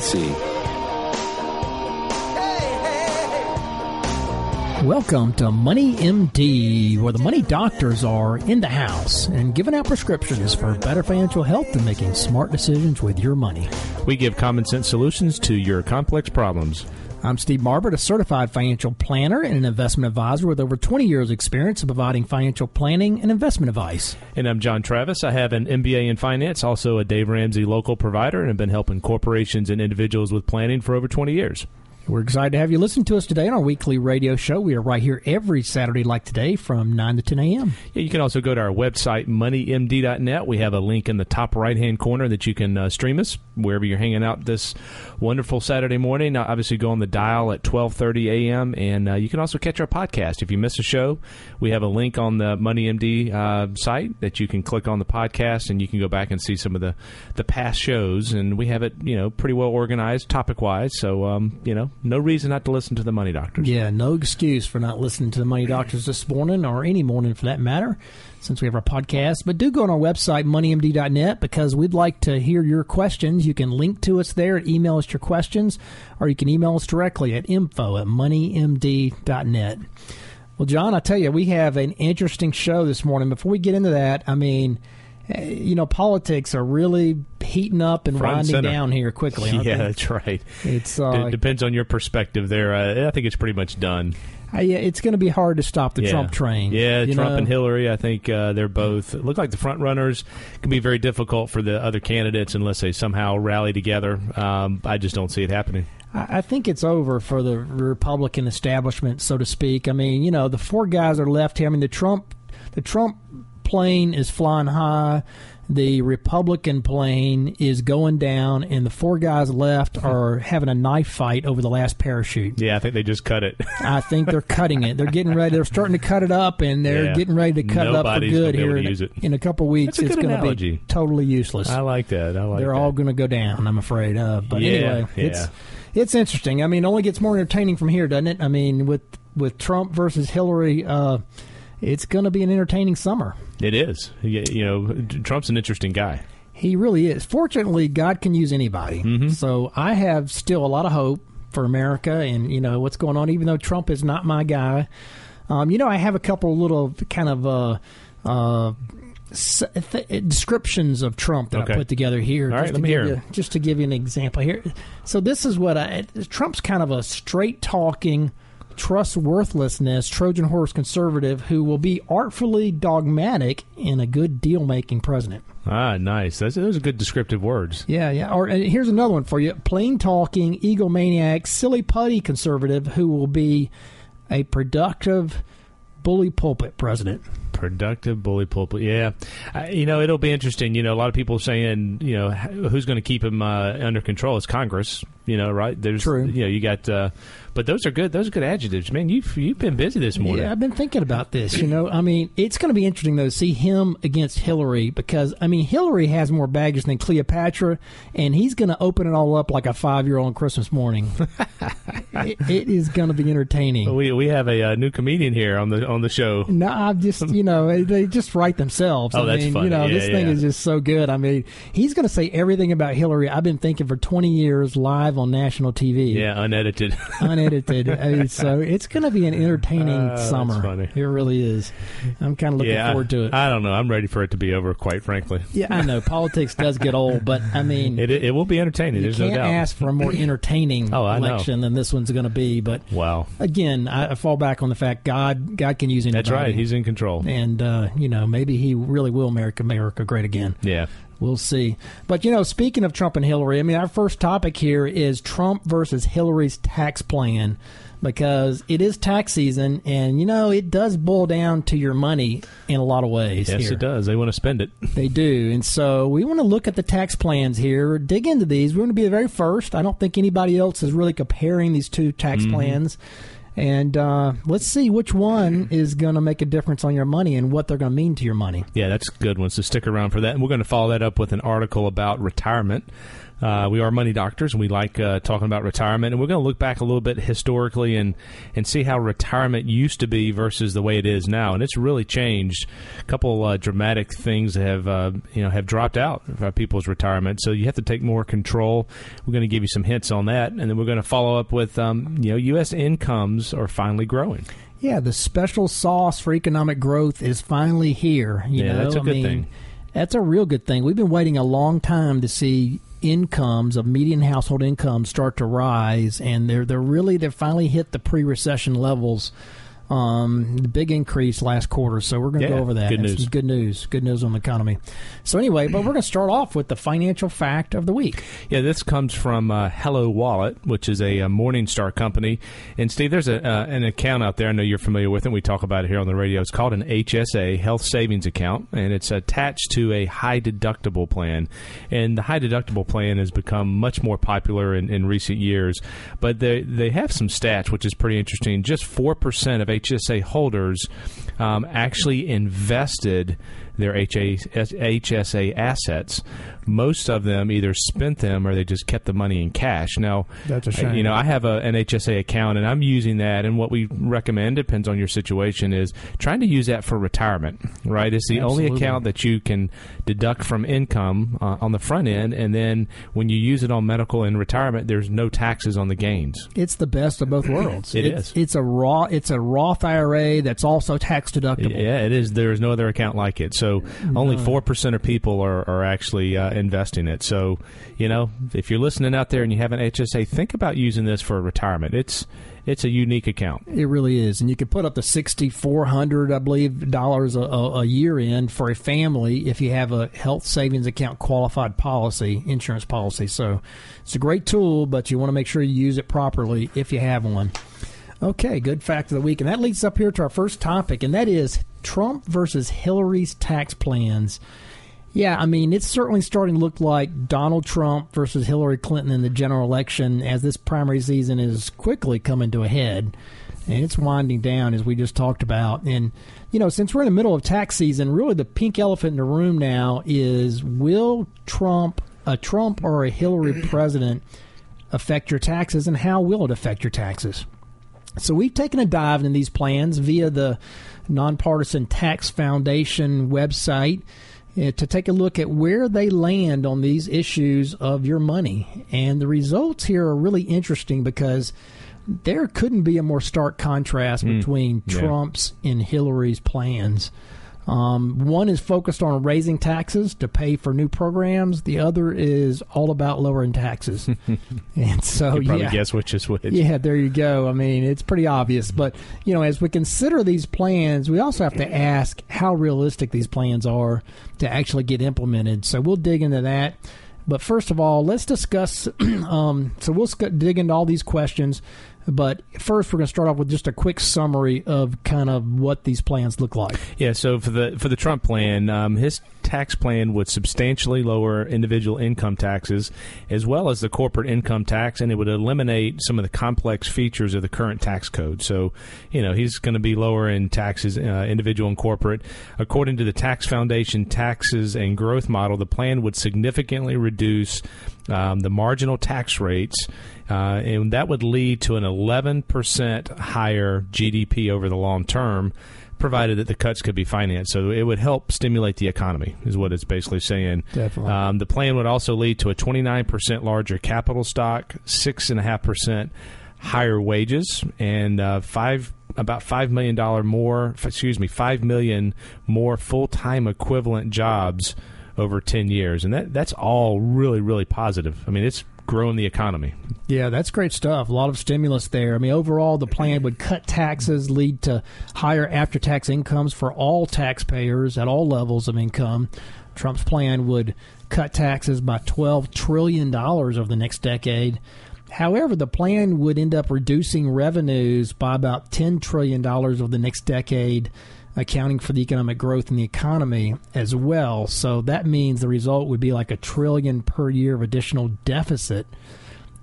SIPC. Welcome to Money MD, where the money doctors are in the house and giving out prescriptions for better financial health and making smart decisions with your money. We give common sense solutions to your complex problems. I'm Steve Marbert, a certified financial planner and an investment advisor with over 20 years' experience in providing financial planning and investment advice. And I'm John Travis. I have an MBA in finance, also a Dave Ramsey local provider, and have been helping corporations and individuals with planning for over 20 years. We're excited to have you listen to us today on our weekly radio show. We are right here every Saturday, like today, from 9 to 10 a.m. Yeah, you can also go to our website, moneymd.net. We have a link in the top right hand corner that you can uh, stream us wherever you're hanging out this wonderful Saturday morning. Uh, obviously, go on the dial at 12:30 a.m. and uh, you can also catch our podcast. If you miss a show, we have a link on the MoneyMD uh, site that you can click on the podcast and you can go back and see some of the the past shows. And we have it, you know, pretty well organized topic wise. So, um, you know no reason not to listen to the Money Doctors. Yeah, no excuse for not listening to the Money Doctors this morning or any morning for that matter, since we have our podcast. But do go on our website, moneymd.net, because we'd like to hear your questions. You can link to us there and email us your questions, or you can email us directly at info at moneymd.net. Well, John, I tell you, we have an interesting show this morning. Before we get into that, I mean, you know, politics are really heating up and Front winding center. down here quickly. Yeah, that's right. It's D- uh, depends on your perspective there. Uh, I think it's pretty much done. uh, yeah, it's going to be hard to stop the yeah. Trump train. Yeah, Trump know? and Hillary. I think uh, they're both look like the front runners. It can be very difficult for the other candidates unless they somehow rally together. Um, I just don't see it happening. I I think it's over for the Republican establishment, so to speak. I mean, you know, the four guys are left here. I mean, the Trump, the Trump plane is flying high. The Republican plane is going down, and the four guys left are having a knife fight over the last parachute. Yeah, I think they just cut it. I think they're cutting it. They're getting ready. They're starting to cut it up, and they're Yeah. getting ready to cut it up for good gonna be able here in, in a couple weeks. It's going to be totally useless. I like that. I like. they're that. all going to go down. I'm afraid. Uh, but Yeah, anyway, yeah. it's it's interesting. I mean, it only gets more entertaining from here, doesn't it? I mean, with with Trump versus Hillary, uh, it's going to be an entertaining summer. It is. You know, Trump's an interesting guy. He really is. Fortunately, God can use anybody. Mm-hmm. So I have still a lot of hope for America and you know what's going on. Even though Trump is not my guy, um, you know I have a couple little kind of. Uh, uh, s- th- descriptions of Trump that Okay. I put together here. All right, just let to me give hear you, just to give you an example here. So this is what I Trump's kind of a straight talking, trustworthlessness Trojan horse conservative who will be artfully dogmatic and a good deal making president. Ah, nice. That's, those are good descriptive words. Yeah, yeah. Or and here's another one for you: plain talking, egomaniac, silly putty conservative who will be a productive bully pulpit president. Productive bully pulpit. Yeah, I, you know it'll be interesting. You know, a lot of people saying, you know, who's going to keep him uh, under control? It's Congress. You know, right? There's, True. You know, you got, uh, but those are good. Those are good adjectives, man. You've you've been busy this morning. Yeah, I've been thinking about this. You know, I mean, it's going to be interesting though to see him against Hillary because I mean, Hillary has more baggage than Cleopatra, and he's going to open it all up like a five-year-old on Christmas morning. it, it is going to be entertaining. We we have a, uh new comedian here on the on the show. No, I'm just you know they just write themselves. Oh, I that's mean, funny. you know, Yeah, this thing is just so good. I mean, he's going to say everything about Hillary. I've been thinking for 20 years live on national TV, Yeah, unedited. unedited. I mean, so it's going to be an entertaining Uh, summer. It really is. I'm kind of looking yeah, forward to it. I, I don't know. I'm ready for it to be over. Quite frankly, yeah, I know politics does get old, but I mean, it it will be entertaining. you There's can't no doubt. ask for a more entertaining Oh, know. election than this one's going to be. But wow, again, I, I fall back on the fact God God can use anybody. that's right. He's in control. and uh, you know maybe he really will make America great again. Yeah. We'll see. But you know, speaking of Trump and Hillary, I mean, our first topic here is Trump versus Hillary's tax plan. because it is tax season, and you know it does boil down to your money in a lot of ways. Yes, here. it does. They want to spend it. They do, and so we want to look at the tax plans here, dig into these. We want to be the very first. I don't think anybody else is really comparing these two tax Mm-hmm. plans. And uh, let's see which one is going to make a difference on your money and what they're going to mean to your money. Yeah, that's good one. So stick around for that. And we're going to follow that up with an article about retirement. Uh, we are money doctors, and we like uh, talking about retirement. And we're going to look back a little bit historically and, and see how retirement used to be versus the way it is now. And it's really changed. A couple uh, dramatic things have uh, you know have dropped out of people's retirement. So you have to take more control. We're going to give you some hints on that, and then we're going to follow up with um, you know U.S. incomes are finally growing. Yeah, the special sauce for economic growth is finally here. You Yeah, know, that's a I good mean, thing. That's a real good thing. We've been waiting a long time to see incomes of median household incomes start to rise, and they're they're really they've finally hit the pre-recession levels. Um, the big increase last quarter, so we're going to Yeah, go over that. good news. Good news. Good news on the economy. So anyway, but we're going to start off with the financial fact of the week. Yeah, this comes from uh, Hello Wallet, which is a, uh Morningstar company. And Steve, there's a, uh, an account out there. I know you're familiar with it. We talk about it here on the radio. It's called an HSA, Health Savings Account, and it's attached to a high deductible plan. And the high deductible plan has become much more popular in, in recent years. But they they have some stats, which is pretty interesting. Just four percent of HSA holders um, actually invested their HSA assets. Most of them either spent them or they just kept the money in cash. Now, That's a shame. You know, I have a, an HSA account and I'm using that. And what we recommend depends on your situation is trying to use that for retirement. Right? It's the only account that you can deduct from income uh, on the front end, and then when you use it on medical and retirement, there's no taxes on the gains. It's the best of both worlds. It it's. It's a raw. It's a Roth IRA that's also tax deductible. Yeah, it is. There is no other account like it. So only four percent of people are, are actually uh, investing it. So you know, if you're listening out there and you have an HSA, think about using this for retirement. It's it's a unique account. It really is, and you can put up to sixty four hundred, I believe, dollars a, a, a year in for a family if you have a health savings account qualified policy, insurance policy. So it's a great tool, but you want to make sure you use it properly if you have one. Okay, good fact of the week, and that leads us up here to our first topic, and that is Trump versus Hillary's tax plans. Yeah, I mean, it's certainly starting to look like Donald Trump versus Hillary Clinton in the general election as this primary season is quickly coming to a head. And it's winding down, as we just talked about. And, you know, since we're in the middle of tax season, really the pink elephant in the room now is will Trump, a Trump or a Hillary president, affect your taxes, and how will it affect your taxes? So we've taken a dive into these plans via the Nonpartisan Tax Foundation website Eh, to take a look at where they land on these issues of your money. And the results here are really interesting because there couldn't be a more stark contrast hmm. between yeah. Trump's and Hillary's plans. Um, one is focused on raising taxes to pay for new programs. The other is all about lowering taxes. and so, You probably yeah. guess which is which. Yeah, there you go. I mean, it's pretty obvious. But, you know, as we consider these plans, we also have to ask how realistic these plans are to actually get implemented. So we'll dig into that. But first of all, let's discuss. um, so we'll dig into all these questions. But first, we're going to start off with just a quick summary of kind of what these plans look like. Yeah, so for the for the Trump plan, um, his tax plan would substantially lower individual income taxes as well as the corporate income tax, and it would eliminate some of the complex features of the current tax code. So, you know, he's going to be lowering taxes, uh, individual and corporate. According to the Tax Foundation taxes and growth model, the plan would significantly reduce um, the marginal tax rates, uh, and that would lead to an 11% higher GDP over the long term, provided that the cuts could be financed. So it would help stimulate the economy, is what it's basically saying. Definitely. Um, the plan would also lead to a 29% larger capital stock, 6.5% higher wages, and uh, five about five million dollar more excuse me five million more full time equivalent jobs over ten years, and that that's all really really positive. I mean, it's growing the economy. Yeah, that's great stuff. A lot of stimulus there. I mean, overall, the plan would cut taxes, lead to higher after tax incomes for all taxpayers at all levels of income. Trump's plan would cut taxes by $12 trillion over the next decade. However, the plan would end up reducing revenues by about $10 trillion over the next decade, accounting for the economic growth in the economy as well. So that means the result would be like a trillion per year of additional deficit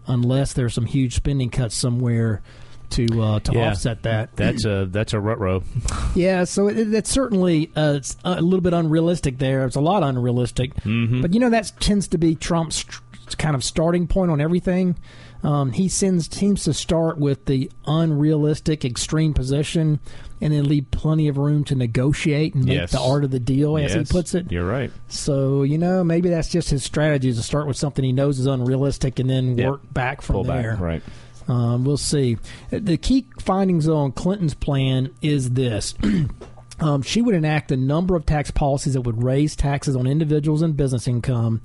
unless there's some huge spending cuts somewhere to uh, to Yeah. offset that. That's a that's a rut row. Yeah, so it, that's certainly uh, it's a little bit unrealistic. There, it's a lot unrealistic. Mm-hmm. But you know that tends to be Trump's tr- kind of starting point on everything. Um, he sends seems to start with the unrealistic, extreme position, and then leave plenty of room to negotiate and make Yes. the art of the deal, as he puts it. You're right. So you know maybe that's just his strategy is to start with something he knows is unrealistic and then Yep. work back from Pull there. back. Right. Um, we'll see. The key findings on Clinton's plan is this. um, she would enact a number of tax policies that would raise taxes on individuals and business income.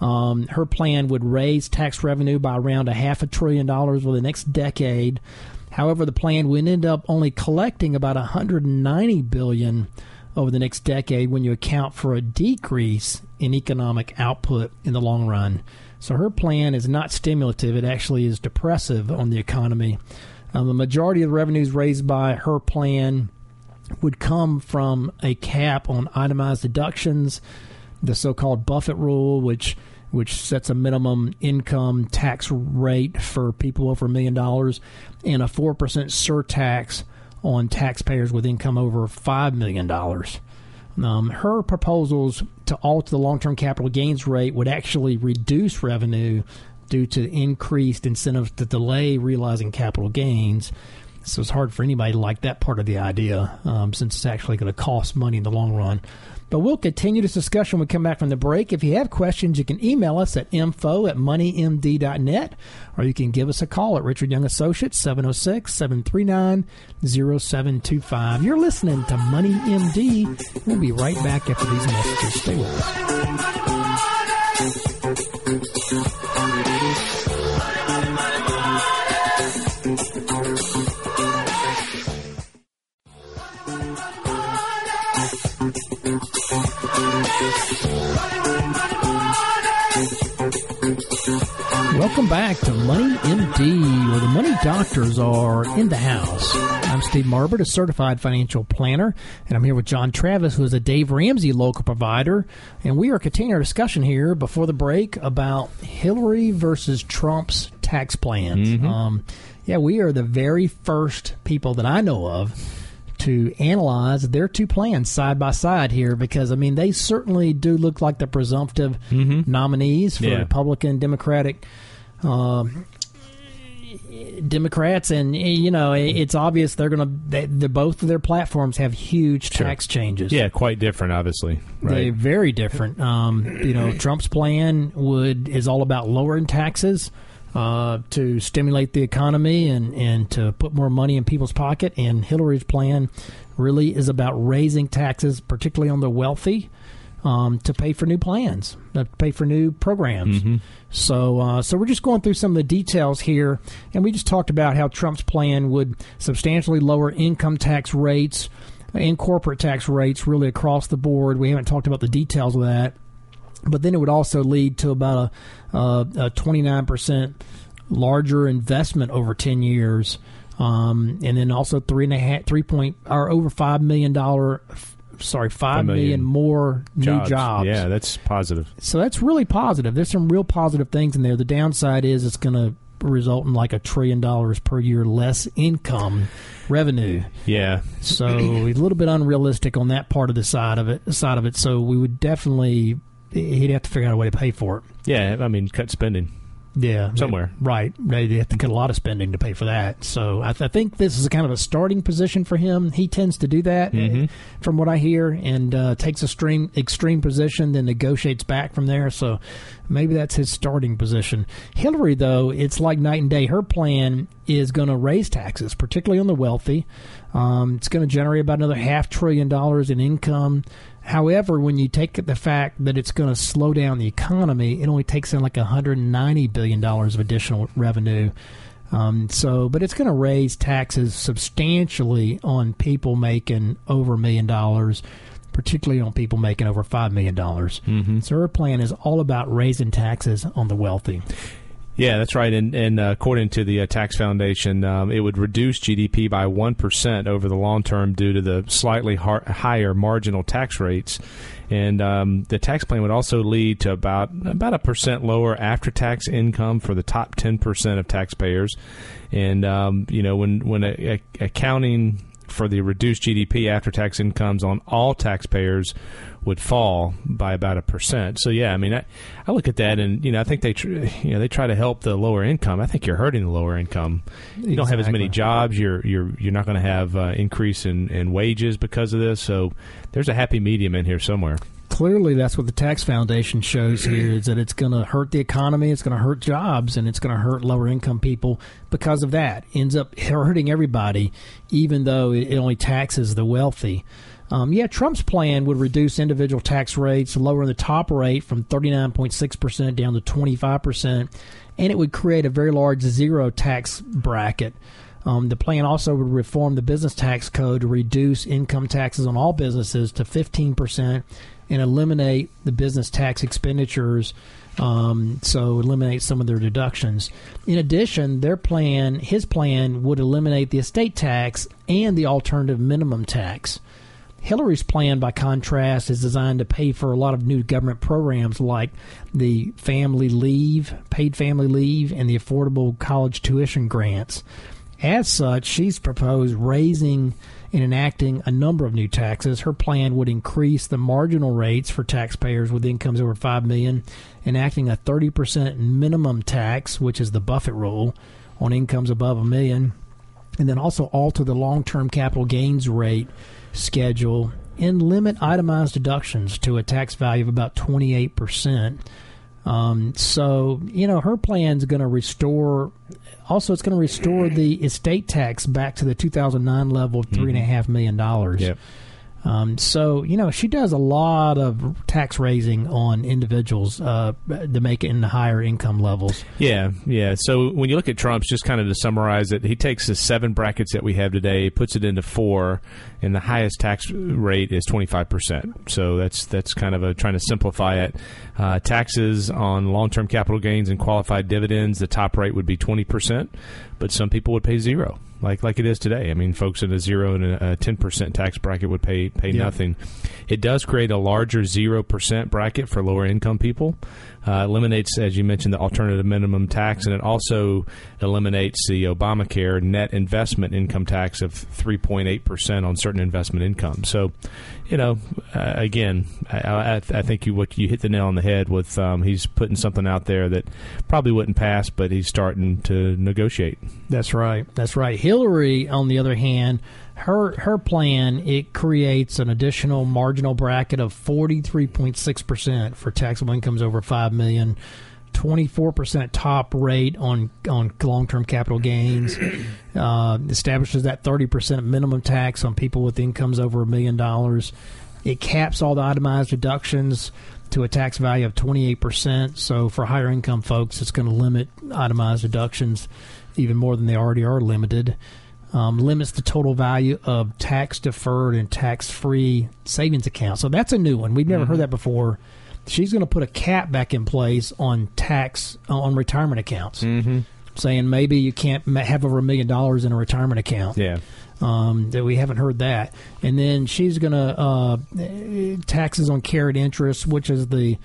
Um, her plan would raise tax revenue by around a half a trillion dollars over the next decade. However, the plan would end up only collecting about 190 billion over the next decade when you account for a decrease in economic output in the long run. So her plan is not stimulative; it actually is depressive on the economy. Um, the majority of the revenues raised by her plan would come from a cap on itemized deductions, the so-called Buffett rule, which which sets a minimum income tax rate for people over a million dollars, and a four percent surtax on taxpayers with income over five million dollars. Um, her proposals to alter the long-term capital gains rate would actually reduce revenue due to increased incentives to delay realizing capital gains. So it's hard for anybody to like that part of the idea, um, since it's actually going to cost money in the long run. But we'll continue this discussion when we come back from the break. If you have questions, you can email us at info at moneymd.net, or you can give us a call at Richard Young Associates, 706 739 0725. You're listening to Money MD. We'll be right back after these messages. Stay with us. Welcome back to Money MD, where the money doctors are in the house. I'm Steve Marbert, a certified financial planner, and I'm here with John Travis, who is a Dave Ramsey local provider. And we are continuing our discussion here before the break about Hillary versus Trump's tax plans. Um, yeah, we are the very first people that I know of to analyze their two plans side by side here because I mean they certainly do look like the presumptive nominees for Yeah. Republican Democratic um, Democrats and you know it's obvious they're going to they, both of their platforms have huge Sure. tax changes. Yeah, quite different, obviously. They're very different. Um, you know, Trump's plan would is all about lowering taxes uh, to stimulate the economy and, and to put more money in people's pocket. And Hillary's plan really is about raising taxes, particularly on the wealthy, um, to pay for new plans, to pay for new programs. So, uh, so we're just going through some of the details here, and we just talked about how Trump's plan would substantially lower income tax rates and corporate tax rates really across the board. We haven't talked about the details of that, but then it would also lead to about a, uh, a 29% larger investment over 10 years. Um, and then also three and a half, three point, or over $5 million, f- sorry, five million million more new jobs. Yeah, that's positive. So that's really positive. There's some real positive things in there. The downside is it's going to result in like a trillion dollars per year less income revenue. Yeah. So a little bit unrealistic on that part of the side of it. Side of it. So we would definitely he'd have to figure out a way to pay for it. Yeah, I mean, cut spending. Yeah, Somewhere. right? They have to cut a lot of spending to pay for that. So I, th- I think this is kind of a starting position for him. He tends to do that, Mhm. from what I hear, and uh, takes a extreme extreme position, then negotiates back from there. So maybe that's his starting position. Hillary, though, it's like night and day. Her plan is going to raise taxes, particularly on the wealthy. Um, it's going to generate about another half trillion dollars in income. However, when you take the fact that it's going to slow down the economy, it only takes in like 190 billion dollars of additional revenue. Um, so, but it's going to raise taxes substantially on people making over a million dollars, particularly on people making over five million dollars. Mm-hmm. So, her plan is all about raising taxes on the wealthy. Yeah, that's right. And, and uh, according to the uh, Tax Foundation, um, it would reduce GDP by 1% over the long term due to the slightly higher marginal tax rates. And um, the tax plan would also lead to about about a percent lower after tax income for the top 10% of taxpayers. And, um, you know, when, when a, a, accounting for the reduced GDP after tax incomes on all taxpayers would fall by about a percent. So yeah, I mean, I, I look at that and you know I think they tr- you know they try to help the lower income. I think you're hurting the lower income. You exactly. don't have as many jobs. You're you're you're not going to have uh, increase in, in wages because of this. So there's a happy medium in here somewhere clearly that's what the tax foundation shows here is that it's going to hurt the economy it's going to hurt jobs and it's going to hurt lower income people because of that ends up hurting everybody even though it only taxes the wealthy um, yeah, Trump's plan would reduce individual tax rates, lowering the top rate from 39.6% down to 25%, and it would create a very large zero tax bracket. Um, the plan also would reform the business tax code to reduce income taxes on all businesses to 15% and eliminate the business tax expenditures. Um, so eliminate some of their deductions. In addition, their plan, his plan, would eliminate the estate tax and the alternative minimum tax. Hillary's plan, by contrast, is designed to pay for a lot of new government programs like the family leave, paid family leave, and the affordable college tuition grants. As such, she's proposed raising and enacting a number of new taxes. Her plan would increase the marginal rates for taxpayers with incomes over 5 million, enacting a 30% minimum tax, which is the Buffett rule, on incomes above a million, and then also alter the long-term capital gains rate schedule and limit itemized deductions to a tax value of about 28%. Um, so, you know, her plan is going to restore, also, it's going to restore the estate tax back to the 2009 level of $3.5 million. Yep. Um, so you know she does a lot of tax raising on individuals uh, to make it in the higher income levels. Yeah, yeah. So when you look at Trump's, just kind of to summarize it, he takes the seven brackets that we have today, puts it into four, and the highest tax rate is twenty five percent. So that's that's kind of a trying to simplify it. Uh, taxes on long term capital gains and qualified dividends, the top rate would be twenty percent, but some people would pay zero like like it is today. I mean, folks in a zero and a ten percent tax bracket would pay pay yeah. nothing. It does create a larger zero percent bracket for lower income people. Uh, eliminates, as you mentioned, the alternative minimum tax, and it also eliminates the Obamacare net investment income tax of three point eight percent on certain investment income. So, you know, uh, again, I, I, I, think you what you hit the nail on the head with. Um, he's putting something out there that probably wouldn't pass, but he's starting to negotiate. That's right. That's right. Hillary, on the other hand, her her plan it creates an additional marginal bracket of 43.6% for taxable incomes over 5 million 24% top rate on on long-term capital gains uh, establishes that 30% minimum tax on people with incomes over a million dollars. It caps all the itemized deductions to a tax value of 28% so for higher income folks it's going to limit itemized deductions even more than they already are limited um, limits the total value of tax deferred and tax free savings accounts. So that's a new one. We've never mm-hmm. heard that before. She's going to put a cap back in place on tax on retirement accounts, mm-hmm. saying maybe you can't have over a million dollars in a retirement account. Yeah. Um, that we haven't heard that, and then she's going to uh, taxes on carried interest, which is the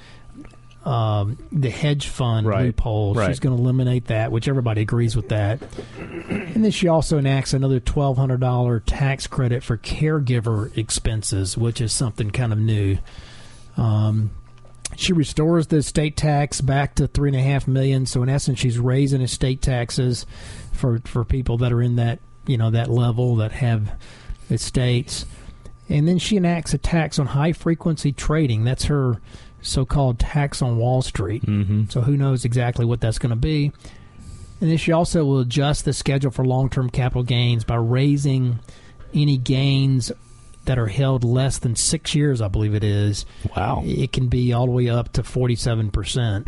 um, the hedge fund right. loophole. Right. She's going to eliminate that, which everybody agrees with that. And then she also enacts another twelve hundred dollar tax credit for caregiver expenses, which is something kind of new. Um, she restores the estate tax back to three and a half million. So in essence, she's raising estate taxes for for people that are in that you know that level that have estates. And then she enacts a tax on high frequency trading. That's her so-called tax on Wall Street. Mm-hmm. So who knows exactly what that's going to be. And then she also will adjust the schedule for long-term capital gains by raising any gains that are held less than six years, I believe it is. Wow. It can be all the way up to 47%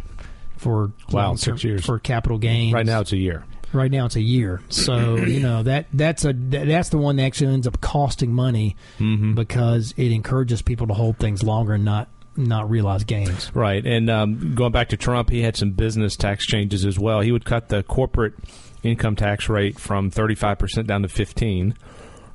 for wow, six years for capital gains. Right now it's a year. Right now it's a year. So, you know, that that's a that's the one that actually ends up costing money mm-hmm. because it encourages people to hold things longer and not not realize gains. Right, and um, going back to Trump, he had some business tax changes as well. He would cut the corporate income tax rate from 35% down to 15.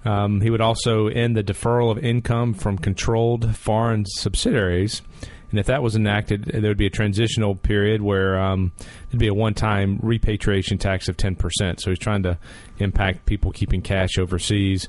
Um, he would also end the deferral of income from controlled foreign subsidiaries. And if that was enacted, there would be a transitional period where um, there'd be a one-time repatriation tax of 10%. So he's trying to impact people keeping cash overseas.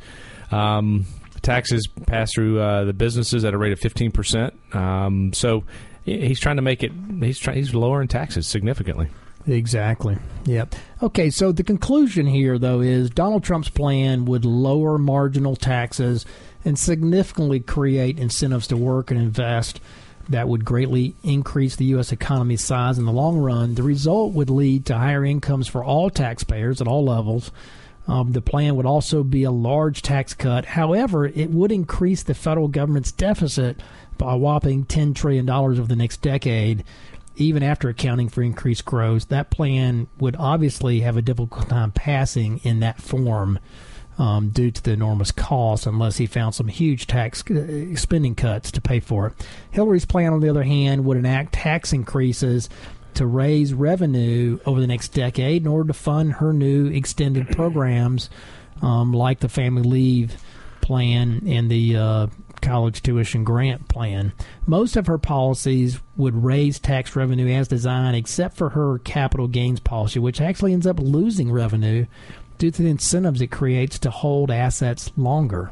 Um, taxes pass through uh, the businesses at a rate of 15%. Um, so he's trying to make it, he's, trying, he's lowering taxes significantly. Exactly. Yep. Okay, so the conclusion here, though, is Donald Trump's plan would lower marginal taxes and significantly create incentives to work and invest that would greatly increase the U.S. economy's size in the long run. The result would lead to higher incomes for all taxpayers at all levels. Um, the plan would also be a large tax cut. However, it would increase the federal government's deficit by a whopping $10 trillion over the next decade, even after accounting for increased growth. That plan would obviously have a difficult time passing in that form um, due to the enormous cost unless he found some huge tax uh, spending cuts to pay for it. Hillary's plan, on the other hand, would enact tax increases to raise revenue over the next decade in order to fund her new extended programs um, like the family leave plan and the uh, college tuition grant plan. Most of her policies would raise tax revenue as designed, except for her capital gains policy, which actually ends up losing revenue due to the incentives it creates to hold assets longer.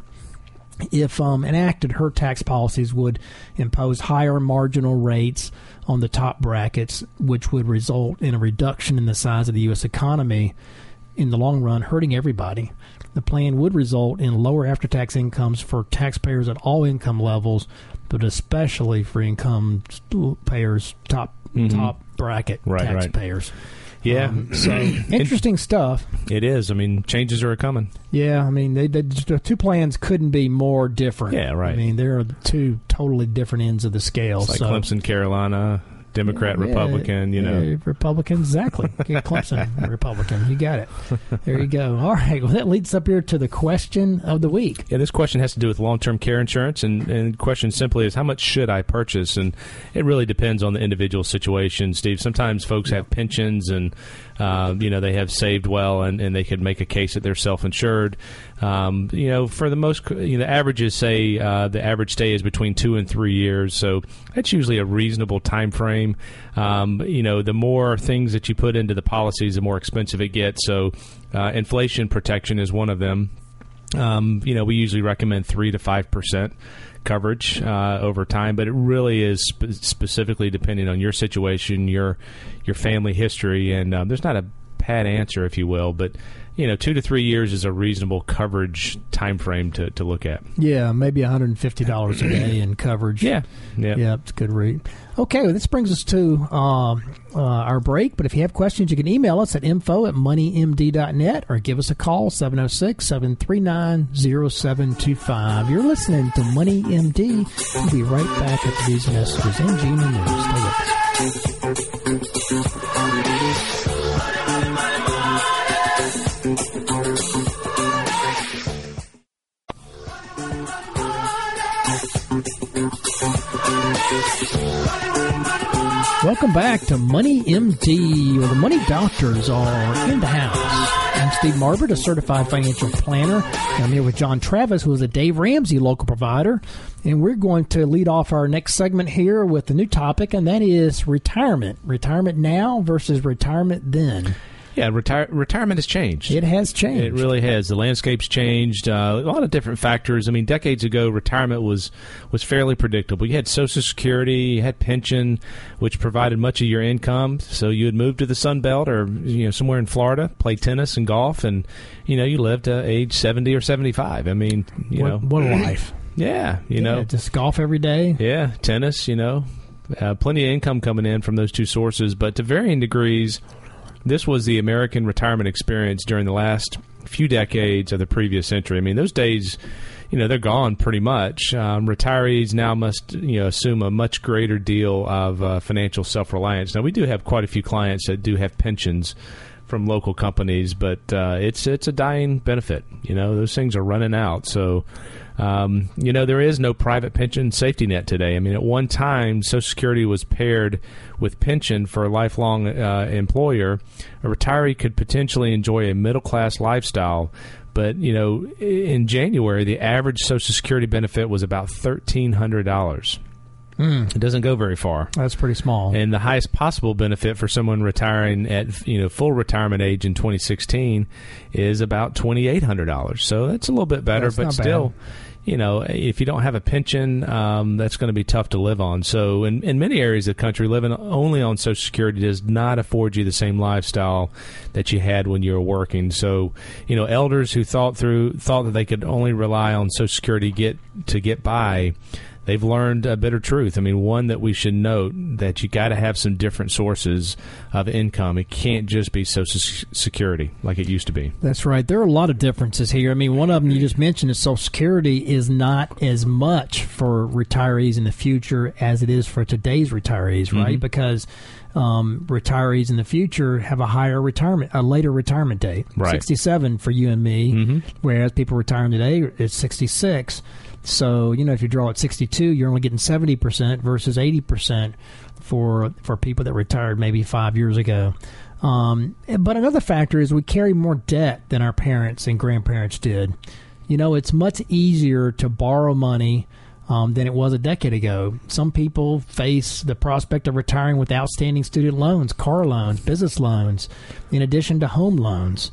If um, enacted, her tax policies would impose higher marginal rates on the top brackets, which would result in a reduction in the size of the U.S. economy in the long run, hurting everybody. The plan would result in lower after tax incomes for taxpayers at all income levels, but especially for income payers, top mm-hmm. top bracket right, taxpayers. Right. Yeah. Um, so interesting stuff. It is. I mean, changes are coming. Yeah. I mean, they, they, the two plans couldn't be more different. Yeah. Right. I mean, there are two totally different ends of the scale. It's like so. Clemson, Carolina, Democrat, yeah, Republican, you know. Republican, exactly. Clemson, Republican. You got it. There you go. All right. Well, that leads up here to the question of the week. Yeah, this question has to do with long term care insurance. And, and the question simply is how much should I purchase? And it really depends on the individual situation, Steve. Sometimes folks have pensions and uh, you know, they have saved well and, and they could make a case that they're self insured. Um, you know, for the most, you know, the averages say uh, the average stay is between two and three years, so that's usually a reasonable time frame. Um, you know, the more things that you put into the policies, the more expensive it gets. So, uh, inflation protection is one of them. Um, you know, we usually recommend three to five percent coverage uh, over time, but it really is spe- specifically depending on your situation, your your family history, and um, there's not a pat answer, if you will, but you know, two to three years is a reasonable coverage time frame to, to look at. Yeah, maybe $150 a day in coverage. Yeah, yeah, yeah, it's a good rate. Okay, well, this brings us to uh, uh, our break. But if you have questions, you can email us at info at moneymd.net or give us a call, 706 739 0725. You're listening to Money MD. We'll be right back after these messages and GM News. Stay with us. Welcome back to Money MD, where the money doctors are in the house. I'm Steve Marbert, a certified financial planner. And I'm here with John Travis, who is a Dave Ramsey local provider. And we're going to lead off our next segment here with a new topic, and that is retirement. Retirement now versus retirement then. Yeah, retire- retirement has changed. It has changed. It really has. The landscape's changed. Uh, a lot of different factors. I mean, decades ago, retirement was was fairly predictable. You had Social Security, you had pension, which provided much of your income. So you would move to the Sun Belt or you know somewhere in Florida, play tennis and golf, and you know you lived to age seventy or seventy five. I mean, you what, know, what a life. Yeah, you yeah, know, just golf every day. Yeah, tennis. You know, uh, plenty of income coming in from those two sources, but to varying degrees this was the American retirement experience during the last few decades of the previous century. I mean, those days, you know, they're gone pretty much. Um, retirees now must, you know, assume a much greater deal of uh, financial self reliance. Now, we do have quite a few clients that do have pensions from local companies, but uh, it's it's a dying benefit. You know, those things are running out. So, um, you know, there is no private pension safety net today. I mean, at one time, Social Security was paired with pension for a lifelong uh, employer. A retiree could potentially enjoy a middle class lifestyle. But you know, in January, the average Social Security benefit was about thirteen hundred dollars. Mm. It doesn't go very far. That's pretty small. And the highest possible benefit for someone retiring at you know full retirement age in 2016 is about twenty eight hundred dollars. So that's a little bit better, That's but still. bad. You know, if you don't have a pension, um, that's going to be tough to live on. So, in, in many areas of the country, living only on Social Security does not afford you the same lifestyle that you had when you were working. So, you know, elders who thought through thought that they could only rely on Social Security get to get by, they've learned a bitter truth. I mean, one that we should note that you got to have some different sources of income. It can't just be Social Security like it used to be. That's right. There are a lot of differences here. I mean, one of them you just mentioned is Social Security is not as much for retirees in the future as it is for today's retirees, right? Because um, retirees in the future have a higher retirement, a later retirement date, Right. 67 for you and me, whereas people retiring today is 66. So, you know, if you draw at 62, you're only getting 70% versus 80% for for people that retired maybe five years ago. Um, but another factor is we carry more debt than our parents and grandparents did. You know, it's much easier to borrow money um, than it was a decade ago. Some people face the prospect of retiring with outstanding student loans, car loans, business loans, in addition to home loans.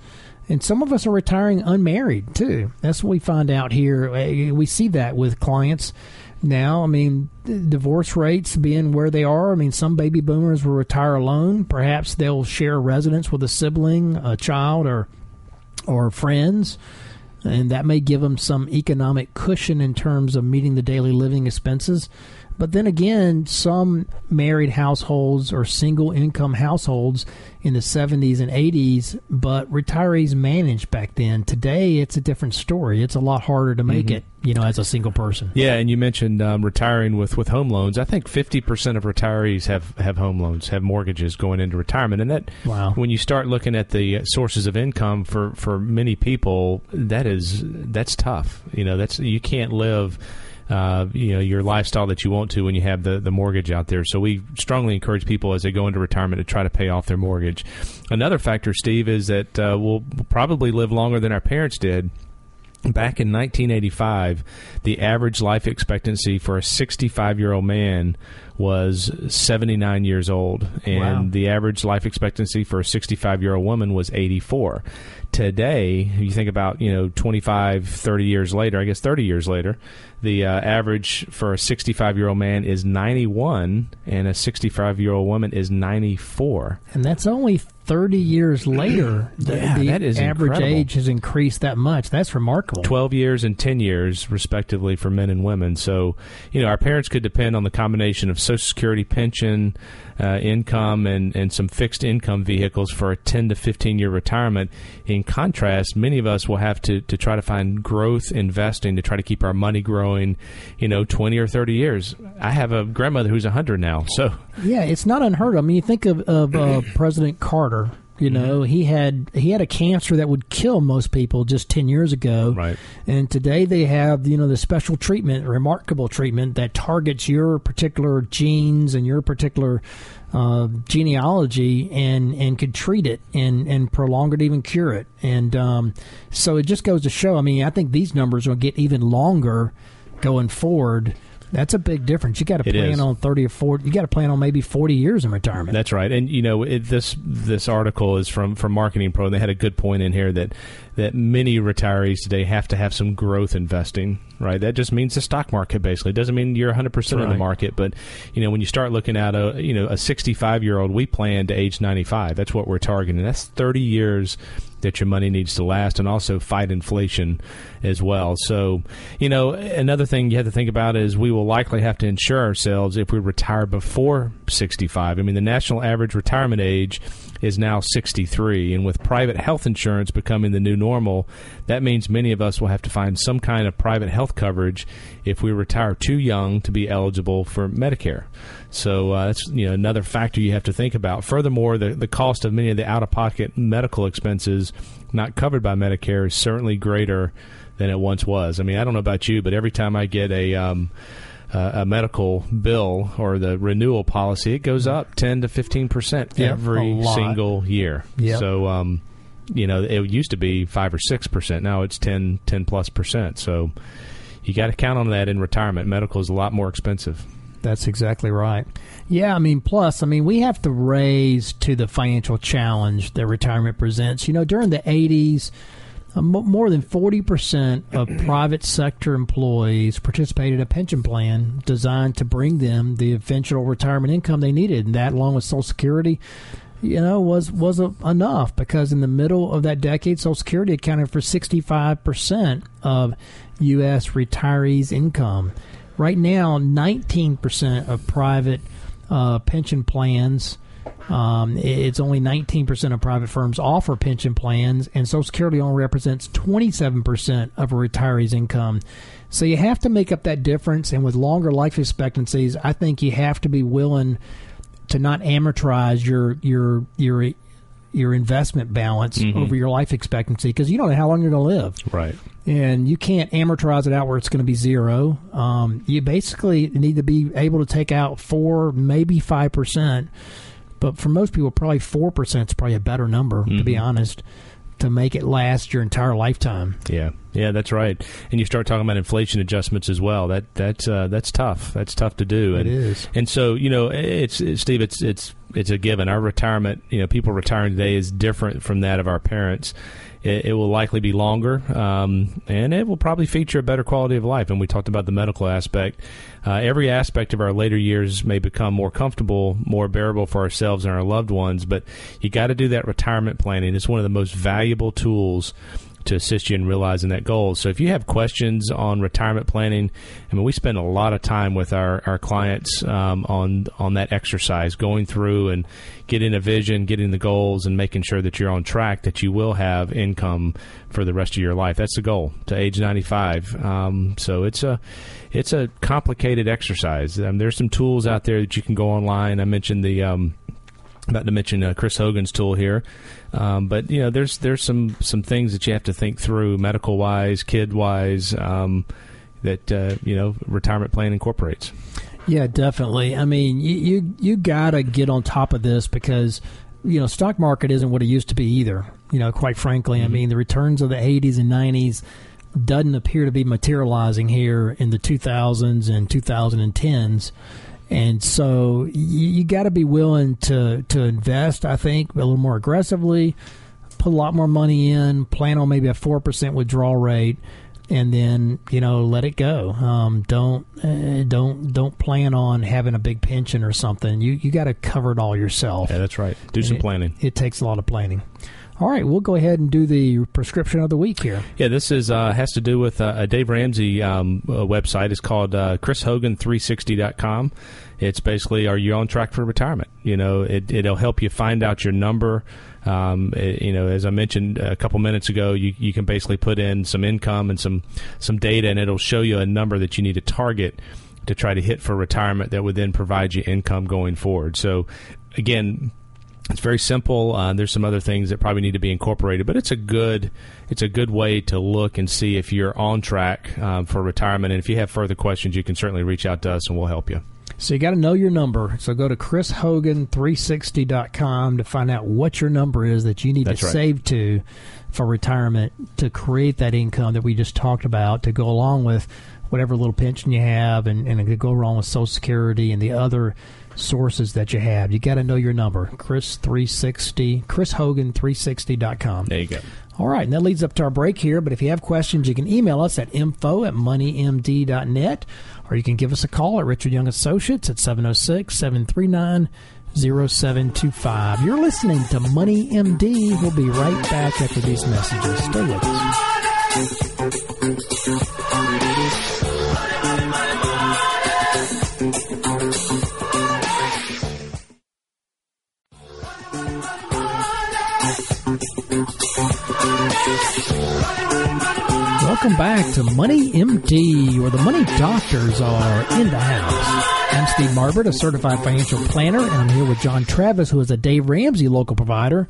And some of us are retiring unmarried too. That's what we find out here. Uh, We see that with clients now. I mean, divorce rates being where they are. I mean, some baby boomers will retire alone. Perhaps they'll share residence with a sibling, a child, or or friends, and that may give them some economic cushion in terms of meeting the daily living expenses. But then again, some married households or single income households in the 70s and 80s, but retirees managed back then. Today, it's a different story. It's a lot harder to make it, you know, as a single person. Yeah, and you mentioned um, retiring with, with home loans. I think fifty percent of retirees have, have home loans, have mortgages going into retirement, and that Wow. when you start looking at the sources of income for, for many people, that is that's tough. You know, that's you can't live. Uh, you know your lifestyle that you want to when you have the, the mortgage out there. So we strongly encourage people as they go into retirement to try to pay off their mortgage. Another factor, Steve, is that uh, we'll probably live longer than our parents did. Back in 1985, the average life expectancy for a 65 year old man was 79 years old, and Wow. the average life expectancy for a 65 year old woman was 84. Today, you think about, you know, 25, 30 years later, I guess 30 years later, the uh, average for a 65 year old man is 91, and a 65 year old woman is 94. And that's only 30 years later. The, Yeah, the that is average incredible. age has increased that much. That's remarkable. 12 years and 10 years, respectively, for men and women. So, you know, our parents could depend on the combination of Social Security, pension, uh, income, and, and some fixed income vehicles for a 10 to 15 year retirement. In contrast, many of us will have to, to try to find growth investing to try to keep our money growing, you know, 20 or 30 years. I have a grandmother who's 100 now. So, Yeah, it's not unheard of. I mean, you think of, of uh, President Carter. You know, he had he had a cancer that would kill most people just ten years ago. Right. And today they have you know the special treatment, remarkable treatment that targets your particular genes and your particular uh, genealogy and and could treat it and and prolong it, even cure it. And um, so it just goes to show. I mean, I think these numbers will get even longer going forward. That's a big difference. You got to plan is. on thirty or forty. You got to plan on maybe forty years in retirement. That's right, and you know it, this this article is from from Marketing Pro. And they had a good point in here that that many retirees today have to have some growth investing. Right, that just means the stock market. Basically, it doesn't mean you're 100 percent in the market, but you know when you start looking at a you know a 65 year old, we plan to age 95. That's what we're targeting. That's 30 years that your money needs to last and also fight inflation as well. So, you know, another thing you have to think about is we will likely have to insure ourselves if we retire before 65. I mean, the national average retirement age is now 63, and with private health insurance becoming the new normal, that means many of us will have to find some kind of private health coverage if we retire too young to be eligible for Medicare. So uh, that's you know another factor you have to think about. Furthermore, the the cost of many of the out of pocket medical expenses not covered by Medicare is certainly greater than it once was. I mean, I don't know about you, but every time I get a um, uh, a medical bill or the renewal policy, it goes up ten to fifteen percent every single year. Yep. So, um, you know, it used to be five or six percent. Now it's 10, 10 plus percent. So, you got to count on that in retirement. Medical is a lot more expensive. That's exactly right. Yeah, I mean, plus, I mean, we have to raise to the financial challenge that retirement presents. You know, during the 80s, uh, more than 40% of private sector employees participated in a pension plan designed to bring them the eventual retirement income they needed. And that, along with Social Security, you know, was was enough because in the middle of that decade, Social Security accounted for 65% of U.S. retirees' income. Right now, 19% of private uh, pension plans. Um, it's only 19% of private firms offer pension plans, and Social Security only represents 27% of a retiree's income. So you have to make up that difference, and with longer life expectancies, I think you have to be willing to not amortize your your your your investment balance over your life expectancy because you don't know how long you're going to live Right. and you can't amortize it out where it's going to be zero. Um, you basically need to be able to take out four, maybe five percent, but for most people, probably four percent is probably a better number, to be honest, to make it last your entire lifetime. Yeah, yeah, that's right. And you start talking about inflation adjustments as well. That that's uh, that's tough. That's tough to do. It and, is. And so you know, it's, it's Steve. It's it's it's a given. Our retirement, you know, people retiring today is different from that of our parents. It, it will likely be longer, um, and it will probably feature a better quality of life. And we talked about the medical aspect. Uh, every aspect of our later years may become more comfortable, more bearable for ourselves and our loved ones. But you got to do that retirement planning. It's one of the most valuable tools to assist you in realizing that goal. So if you have questions on retirement planning, I mean, we spend a lot of time with our, our clients um, on on that exercise, going through and getting a vision, getting the goals, and making sure that you're on track, that you will have income for the rest of your life. That's the goal to age 95. Um, so it's a it's a complicated exercise. Um, there's some tools out there that you can go online. I mentioned the um, about to mention uh, Chris Hogan's tool here, um, but you know there's there's some some things that you have to think through medical wise, kid wise, um, that uh, you know retirement plan incorporates. Yeah, definitely. I mean, you you, you got to get on top of this because you know stock market isn't what it used to be either. You know, quite frankly, I mean the returns of the 80s and 90s doesn't appear to be materializing here in the 2000s and 2010s. And so you, you got to be willing to to invest. I think a little more aggressively, put a lot more money in, plan on maybe a four percent withdrawal rate, and then you know let it go. Um, don't uh, don't don't plan on having a big pension or something. You you got to cover it all yourself. Yeah, that's right. Do some It- planning. It takes a lot of planning. All right, we'll go ahead and do the prescription of the week here. Yeah, this is uh, has to do with uh, a Dave Ramsey um, uh, website. It's called uh, ChrisHogan360.com. It's basically, are you on track for retirement? You know, it, it'll help you find out your number. Um, it- you know, as I mentioned a couple minutes ago, you, you can basically put in some income and some some data, and it'll show you a number that you need to target to try to hit for retirement that would then provide you income going forward. So, again, it's very simple. Uh, there's some other things that probably need to be incorporated, but it's a good it's a good way to look and see if you're on track um, for retirement. And if you have further questions, you can certainly reach out to us and we'll help you. So you got to know your number. So go to chrishogan360.com to find out what your number is that you need That's to right. save to for retirement to create that income that we just talked about to go along with whatever little pension you have and, and to go along with Social Security and the other sources that you have. You got to know your number. Chris360, chrishogan360.com. There you go. All right, and that leads up to our break here. But if you have questions, you can email us at info at moneymd.net or you can give us a call at Richard Young Associates at 706 739 0725. You're listening to Money MD. We'll be right back after these messages. Stay with us. Welcome back to Money MD, where the money doctors are in the house. I'm Steve Marbert, a certified financial planner, and I'm here with John Travis, who is a Dave Ramsey local provider.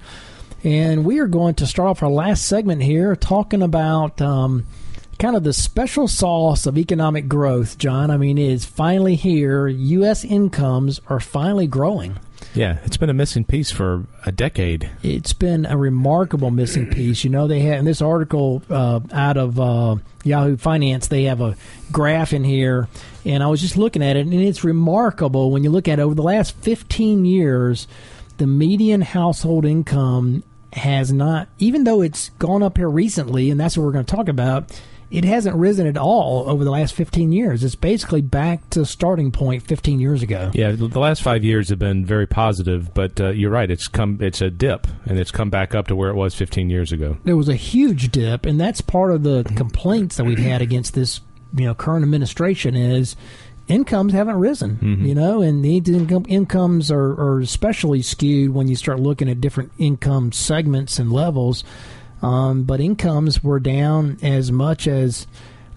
And we are going to start off our last segment here talking about um, kind of the special sauce of economic growth, John. I mean, it is finally here. U.S. incomes are finally growing. Yeah, it's been a missing piece for a decade. It's been a remarkable missing piece. You know, they had in this article uh, out of uh, Yahoo Finance, they have a graph in here, and I was just looking at it, and it's remarkable when you look at it over the last 15 years, the median household income has not, even though it's gone up here recently, and that's what we're going to talk about it hasn't risen at all over the last 15 years. It's basically back to starting point 15 years ago. Yeah, the last five years have been very positive, but uh, you're right. It's come. It's a dip, and it's come back up to where it was 15 years ago. There was a huge dip, and that's part of the complaints that we've had against this, you know, current administration is incomes haven't risen, mm-hmm. you know, and the income, incomes are, are especially skewed when you start looking at different income segments and levels. Um, but incomes were down as much as,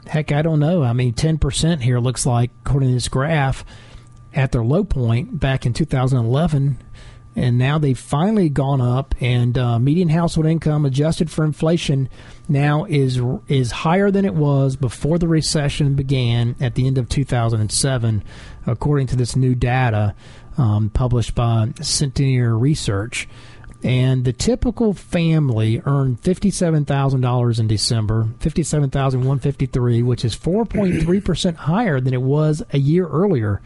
heck, I don't know. I mean, 10% here looks like, according to this graph, at their low point back in 2011. And now they've finally gone up, and uh, median household income adjusted for inflation now is is higher than it was before the recession began at the end of 2007, according to this new data um, published by Centennial Research. And the typical family earned fifty-seven thousand dollars in December, fifty-seven thousand one fifty-three, which is four point three percent higher than it was a year earlier.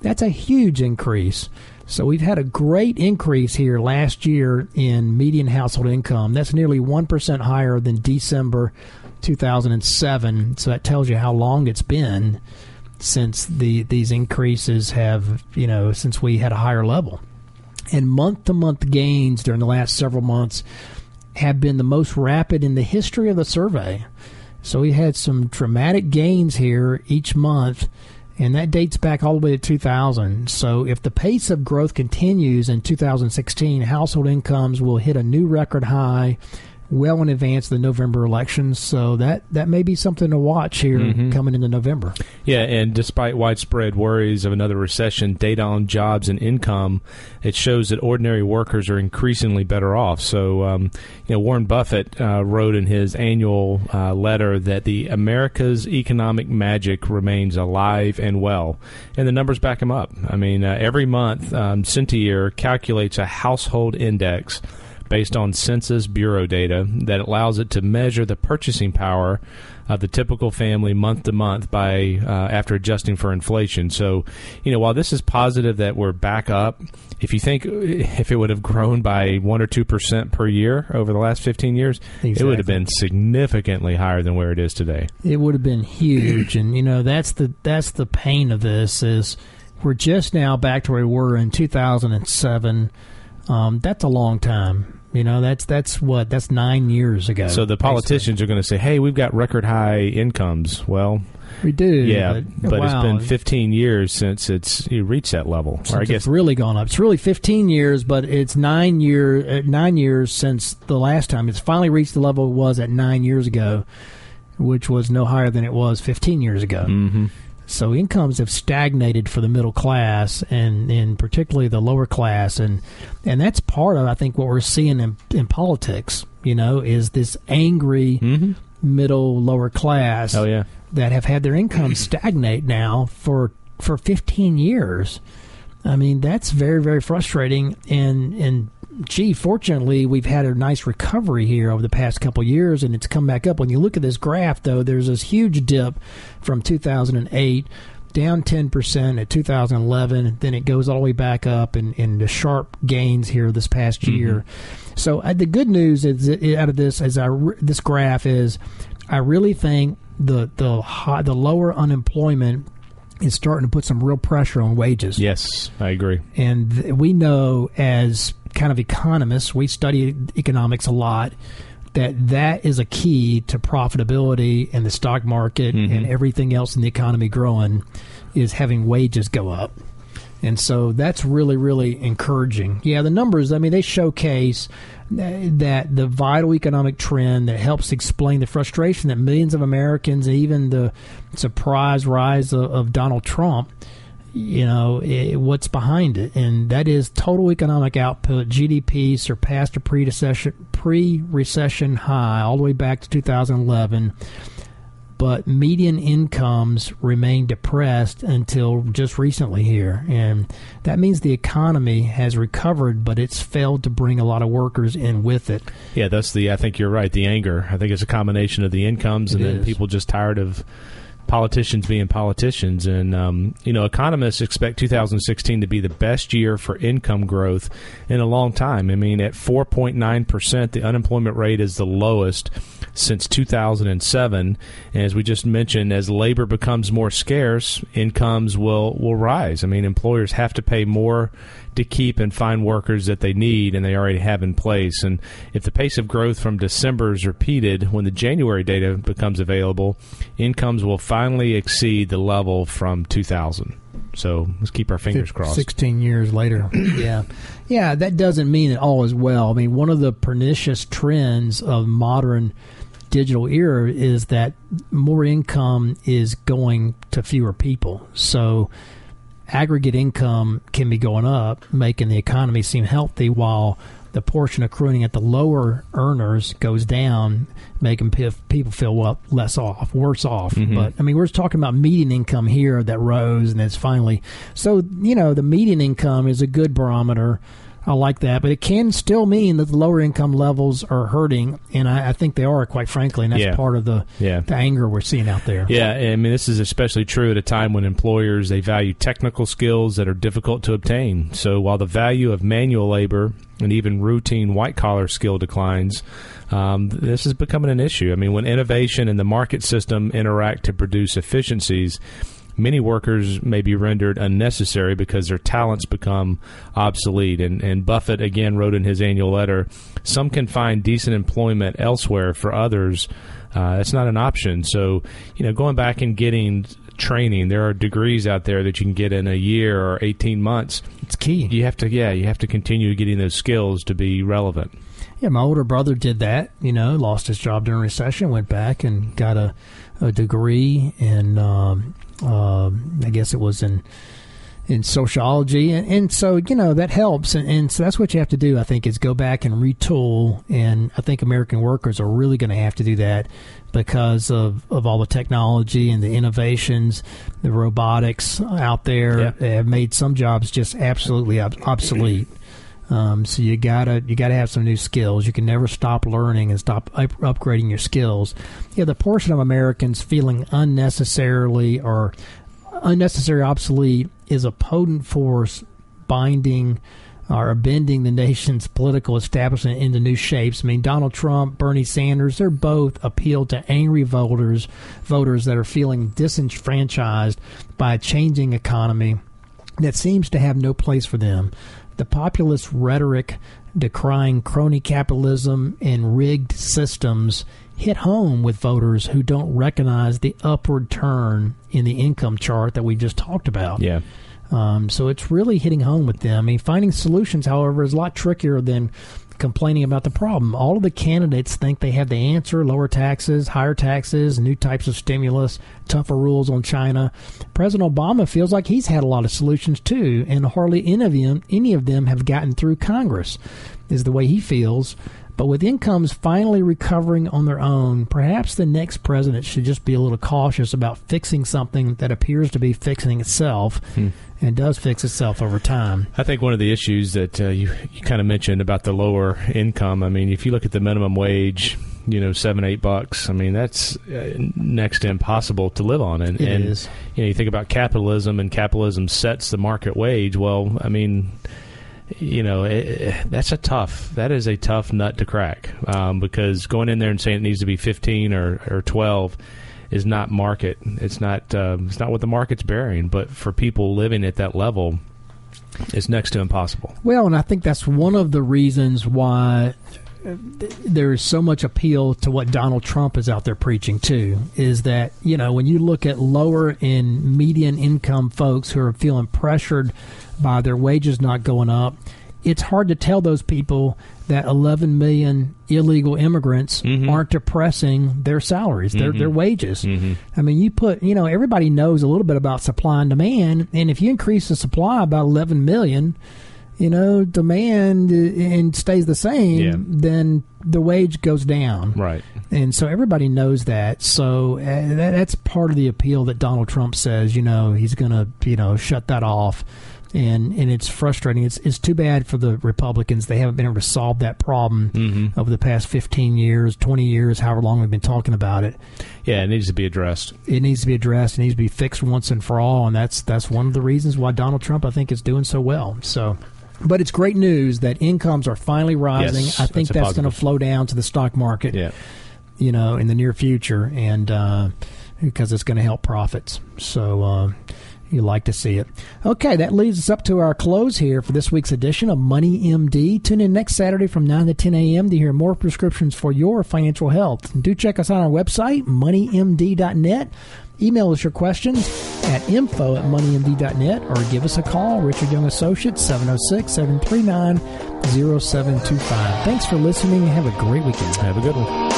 That's a huge increase. So we've had a great increase here last year in median household income. That's nearly one percent higher than December two thousand and seven. So that tells you how long it's been since the these increases have you know since we had a higher level and month to month gains during the last several months have been the most rapid in the history of the survey. So we had some dramatic gains here each month, and that dates back all the way to 2000. So if the pace of growth continues in 2016, household incomes will hit a new record high well in advance of the November elections. So that, that may be something to watch here mm-hmm. coming into November. Yeah, and despite widespread worries of another recession, data on jobs and income it shows that ordinary workers are increasingly better off. So, um, you know, Warren Buffett uh, wrote in his annual uh, letter that the America's economic magic remains alive and well, and the numbers back him up. I mean, uh, every month, um, Sentier calculates a household index based on Census Bureau data that allows it to measure the purchasing power of the typical family month to month by uh, after adjusting for inflation. So, you know, while this is positive that we're back up, if you think if it would have grown by one or two percent per year over the last fifteen years, exactly. it would have been significantly higher than where it is today. It would have been huge, and you know that's the that's the pain of this is we're just now back to where we were in two thousand and seven. Um, that's a long time you know, that's that's what that's nine years ago. So the politicians basically. are going to say, "Hey, we've got record high incomes." Well, we do. Yeah, but, but wow. it's been 15 years since it's you reached that level. Since or I guess it's really gone up. It's really 15 years, but it's nine year uh, nine years since the last time it's finally reached the level it was at nine years ago, which was no higher than it was 15 years ago. Mm-hmm. So incomes have stagnated for the middle class and, and particularly the lower class, and and that's part of I think what we're seeing in, in politics. You know, is this angry mm-hmm. middle lower class. Oh yeah, that have had their income stagnate now for for 15 years. I mean, that's very very frustrating, and and gee, fortunately, we've had a nice recovery here over the past couple years, and it's come back up. When you look at this graph, though, there's this huge dip from 2008 down 10% at 2011 then it goes all the way back up and in, in the sharp gains here this past mm-hmm. year so uh, the good news is out of this as I this graph is I really think the the high, the lower unemployment is starting to put some real pressure on wages. Yes, I agree. And th- we know as kind of economists, we study economics a lot, that that is a key to profitability in the stock market mm-hmm. and everything else in the economy growing is having wages go up. And so that's really, really encouraging. Yeah, the numbers, I mean, they showcase that the vital economic trend that helps explain the frustration that millions of Americans, even the surprise rise of, of Donald Trump, you know it, what's behind it, and that is total economic output (GDP) surpassed a pre-recession pre-recession high all the way back to 2011 but median incomes remain depressed until just recently here. And that means the economy has recovered, but it's failed to bring a lot of workers in with it. Yeah, that's the, I think you're right, the anger. I think it's a combination of the incomes it and is. then people just tired of politicians being politicians. And, um, you know, economists expect 2016 to be the best year for income growth in a long time. I mean, at 4.9%, the unemployment rate is the lowest since 2007. And as we just mentioned, as labor becomes more scarce, incomes will, will rise. I mean, employers have to pay more to keep and find workers that they need and they already have in place. And if the pace of growth from December is repeated when the January data becomes available, incomes will finally exceed the level from 2000. So let's keep our fingers crossed. 16 years later. yeah. Yeah, that doesn't mean it all is well. I mean, one of the pernicious trends of modern digital era is that more income is going to fewer people. So aggregate income can be going up, making the economy seem healthy, while the portion accruing at the lower earners goes down, making people feel well, less off, worse off. Mm-hmm. But I mean, we're talking about median income here that rose and it's finally so you know the median income is a good barometer I like that, but it can still mean that the lower income levels are hurting, and I, I think they are, quite frankly, and that's yeah. part of the yeah. the anger we're seeing out there. Yeah, I mean, this is especially true at a time when employers they value technical skills that are difficult to obtain. So while the value of manual labor and even routine white collar skill declines, um, this is becoming an issue. I mean, when innovation and the market system interact to produce efficiencies many workers may be rendered unnecessary because their talents become obsolete. And, and Buffett again wrote in his annual letter, some can find decent employment elsewhere. For others, uh, it's not an option. So, you know, going back and getting training. There are degrees out there that you can get in a year or 18 months. It's key. You have to, yeah, you have to continue getting those skills to be relevant. Yeah, my older brother did that. You know, lost his job during recession, went back and got a, a degree in um, uh, I guess it was in in sociology, and, and so you know that helps, and, and, so that's what you have to do. I think is go back and retool, and I think American workers are really going to have to do that because of, of all the technology and the innovations, the robotics out there yeah. have made some jobs just absolutely ob- obsolete. Um, so you gotta you gotta have some new skills. You can never stop learning and stop up- upgrading your skills. Yeah, the portion of Americans feeling unnecessarily or unnecessary obsolete is a potent force binding or bending the nation's political establishment into new shapes. I mean, Donald Trump, Bernie Sanders, they're both appeal to angry voters, voters that are feeling disenfranchised by a changing economy that seems to have no place for them the populist rhetoric decrying crony capitalism and rigged systems hit home with voters who don't recognize the upward turn in the income chart that we just talked about. Yeah. Um, so it's really hitting home with them. I mean, finding solutions, however, is a lot trickier than complaining about the problem. All of the candidates think they have the answer lower taxes, higher taxes, new types of stimulus, tougher rules on China. President Obama feels like he's had a lot of solutions too, and hardly any of them, any of them have gotten through Congress, is the way he feels. But with incomes finally recovering on their own, perhaps the next president should just be a little cautious about fixing something that appears to be fixing itself hmm. and does fix itself over time. I think one of the issues that uh, you, you kind of mentioned about the lower income, I mean, if you look at the minimum wage, you know, seven, eight bucks, I mean, that's uh, next to impossible to live on. And, it and is. you know, you think about capitalism and capitalism sets the market wage. Well, I mean, you know, it, that's a tough. That is a tough nut to crack um, because going in there and saying it needs to be 15 or, or 12 is not market. It's not. Um, it's not what the market's bearing. But for people living at that level, it's next to impossible. Well, and I think that's one of the reasons why there is so much appeal to what Donald Trump is out there preaching too. Is that you know when you look at lower and median income folks who are feeling pressured by their wages not going up, it's hard to tell those people that 11 million illegal immigrants Mm-hmm. aren't depressing their salaries, their their wages. Mm-hmm. I mean, you put, you know, everybody knows a little bit about supply and demand, and if you increase the supply about 11 million, you know, demand and stays the same, Yeah. then the wage goes down. Right. And so everybody knows that. So uh, that, that's part of the appeal that Donald Trump says, you know, he's going to, you know, shut that off. And and it's frustrating. It's it's too bad for the Republicans. They haven't been able to solve that problem Mm-hmm. over the past 15 years, 20 years, however long we've been talking about it. Yeah, it needs to be addressed. It needs to be addressed. It needs to be fixed once and for all. And that's that's one of the reasons why Donald Trump, I think, is doing so well. So. But it's great news that incomes are finally rising. Yes, I think that's that's going to flow down to the stock market Yeah. you know, in the near future, and uh, because it's going to help profits. So uh, you like to see it. Okay, that leads us up to our close here for this week's edition of Money MD. Tune in next Saturday from 9 to 10 a.m. to hear more prescriptions for your financial health. And do check us out on our website, moneymd.net. Email us your questions at info at moneymd.net or give us a call, Richard Young Associates, 706 739 0725. Thanks for listening and have a great weekend. Have a good one.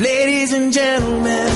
Ladies and gentlemen.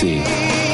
see.